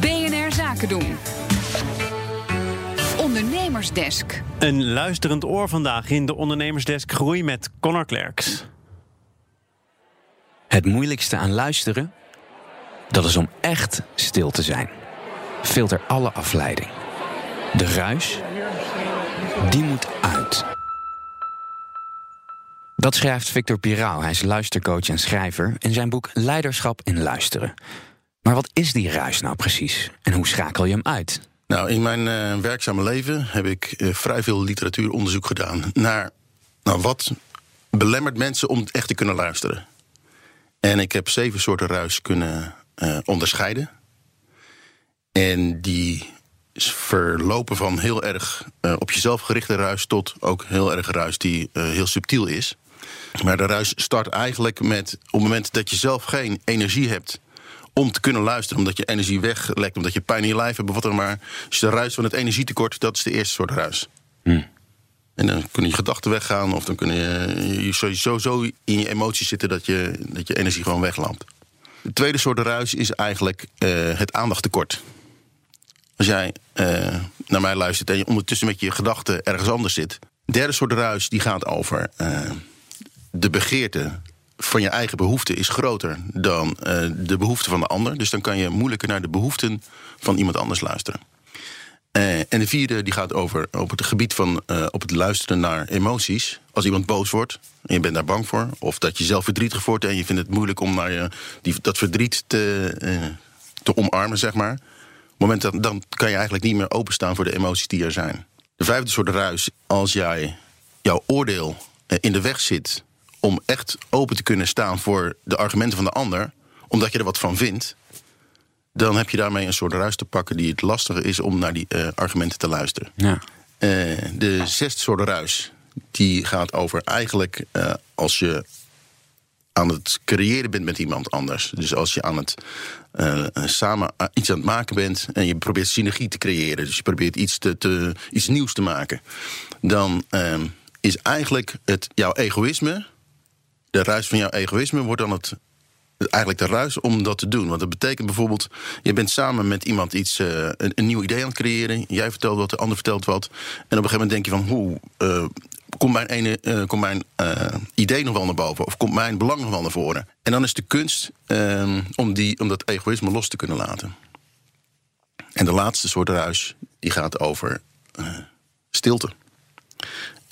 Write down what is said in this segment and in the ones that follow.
BNR Zaken doen. Ondernemersdesk. Een luisterend oor vandaag in de Ondernemersdesk Groei met Connor Klerks. Het moeilijkste aan luisteren? Dat is om echt stil te zijn. Filter alle afleiding. De ruis, die moet uit. Dat schrijft Victor Piraal. Hij is luistercoach en schrijver in zijn boek Leiderschap in Luisteren. Maar wat is die ruis nou precies? En hoe schakel je hem uit? Nou, in mijn uh, werkzame leven heb ik uh, vrij veel literatuuronderzoek gedaan naar nou, wat belemmert mensen om echt te kunnen luisteren. En ik heb zeven soorten ruis kunnen uh, onderscheiden. En die verlopen van heel erg op jezelf gerichte ruis tot ook heel erg ruis die heel subtiel is. Maar de ruis start eigenlijk met op het moment dat je zelf geen energie hebt om te kunnen luisteren, omdat je energie weglekt, omdat je pijn in je lijf hebt, wat dan maar. Dus de ruis van het energietekort, dat is de eerste soort ruis. Hmm. En dan kunnen je gedachten weggaan, of dan kun je, je sowieso zo in je emoties zitten dat je, dat je energie gewoon weglampt. De tweede soort ruis is eigenlijk uh, het aandachttekort. Als jij uh, naar mij luistert en je ondertussen met je gedachten ergens anders zit. De derde soort ruis die gaat over uh, de begeerte van je eigen behoefte is groter dan uh, de behoefte van de ander. Dus dan kan je moeilijker naar de behoeften van iemand anders luisteren. Uh, en de vierde die gaat over op het gebied van uh, op het luisteren naar emoties. Als iemand boos wordt en je bent daar bang voor, of dat je zelf verdrietig wordt en je vindt het moeilijk om naar die, dat verdriet te, te omarmen, zeg maar. Moment dat, dan kan je eigenlijk niet meer openstaan voor de emoties die er zijn. De vijfde soort ruis, als jij jouw oordeel in de weg zit om echt open te kunnen staan voor de argumenten van de ander, omdat je er wat van vindt, dan heb je daarmee een soort ruis te pakken die het lastiger is om naar die uh, argumenten te luisteren. Ja. Uh, de zesde soort ruis, die gaat over eigenlijk uh, als je aan het creëren bent met iemand anders. Dus als je aan het samen iets aan het maken bent en je probeert synergie te creëren, dus je probeert iets, te, te iets nieuws te maken, dan is eigenlijk het, jouw egoïsme de ruis van jouw egoïsme wordt dan het, eigenlijk de ruis om dat te doen. Want dat betekent bijvoorbeeld, je bent samen met iemand iets, uh, een, nieuw idee aan het creëren. Jij vertelt wat, de ander vertelt wat. En op een gegeven moment denk je van, hoe uh, komt mijn, ene, uh, komt mijn idee nog wel naar boven? Of komt mijn belang nog wel naar voren? En dan is de kunst om, die, om dat egoïsme los te kunnen laten. En de laatste soort ruis, die gaat over stilte.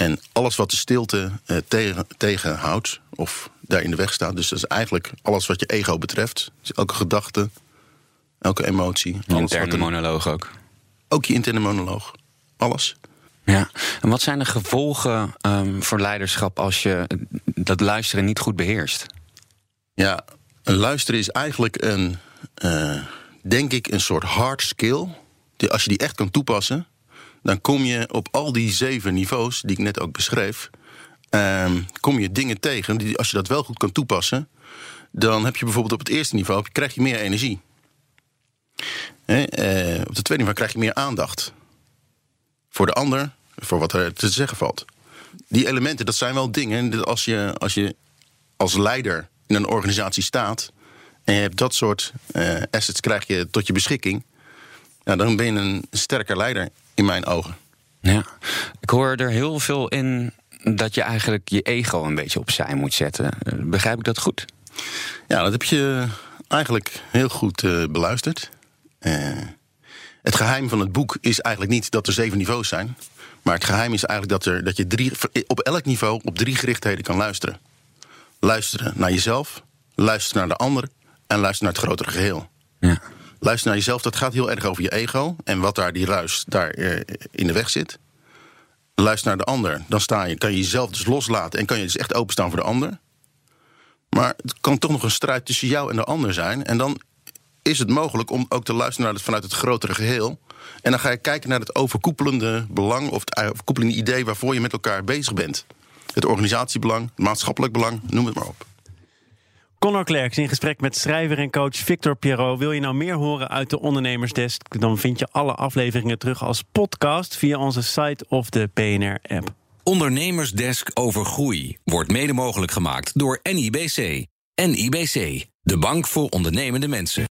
En alles wat de stilte uh, tegen, tegenhoudt of daar in de weg staat. Dus dat is eigenlijk alles wat je ego betreft. Dus elke gedachte, elke emotie. Je interne monoloog ook. Ook je interne monoloog. Alles. Ja, en wat zijn de gevolgen um, voor leiderschap als je dat luisteren niet goed beheerst? Ja, luisteren is eigenlijk een, uh, denk ik, een soort hard skill. Die, als je die echt kan toepassen, dan kom je op al die zeven niveaus die ik net ook beschreef, um, kom je dingen tegen. Die, als je dat wel goed kan toepassen, dan heb je bijvoorbeeld op het eerste niveau krijg je meer energie. He, uh, op het tweede niveau krijg je meer aandacht. Voor de ander, voor wat er te zeggen valt. Die elementen, dat zijn wel dingen. Als je als, je als leider in een organisatie staat. en je hebt dat soort uh, assets krijg je tot je beschikking. Nou, dan ben je een sterker leider in mijn ogen. Ja, ik hoor er heel veel in dat je eigenlijk je ego een beetje opzij moet zetten. Begrijp ik dat goed? Ja, dat heb je eigenlijk heel goed uh, beluisterd. Uh, het geheim van het boek is eigenlijk niet dat er zeven niveaus zijn. Maar het geheim is eigenlijk dat, er, dat je drie, op elk niveau op drie gerichtheden kan luisteren. Luisteren naar jezelf, luisteren naar de ander en luisteren naar het grotere geheel. Ja luister naar jezelf. Dat gaat heel erg over je ego en wat daar die ruis daar uh, in de weg zit. Luister naar de ander. Dan sta je, kan je jezelf dus loslaten en kan je dus echt openstaan voor de ander. Maar het kan toch nog een strijd tussen jou en de ander zijn. En dan is het mogelijk om ook te luisteren naar het, vanuit het grotere geheel. En dan ga je kijken naar het overkoepelende belang of het overkoepelende idee waarvoor je met elkaar bezig bent. Het organisatiebelang, het maatschappelijk belang, noem het maar op. Connor Klerks in gesprek met schrijver en coach Victor Pierrot. Wil je nou meer horen uit de Ondernemersdesk? Dan vind je alle afleveringen terug als podcast via onze site of de PNR-app. Ondernemersdesk over groei wordt mede mogelijk gemaakt door NIBC. NIBC, de bank voor ondernemende mensen.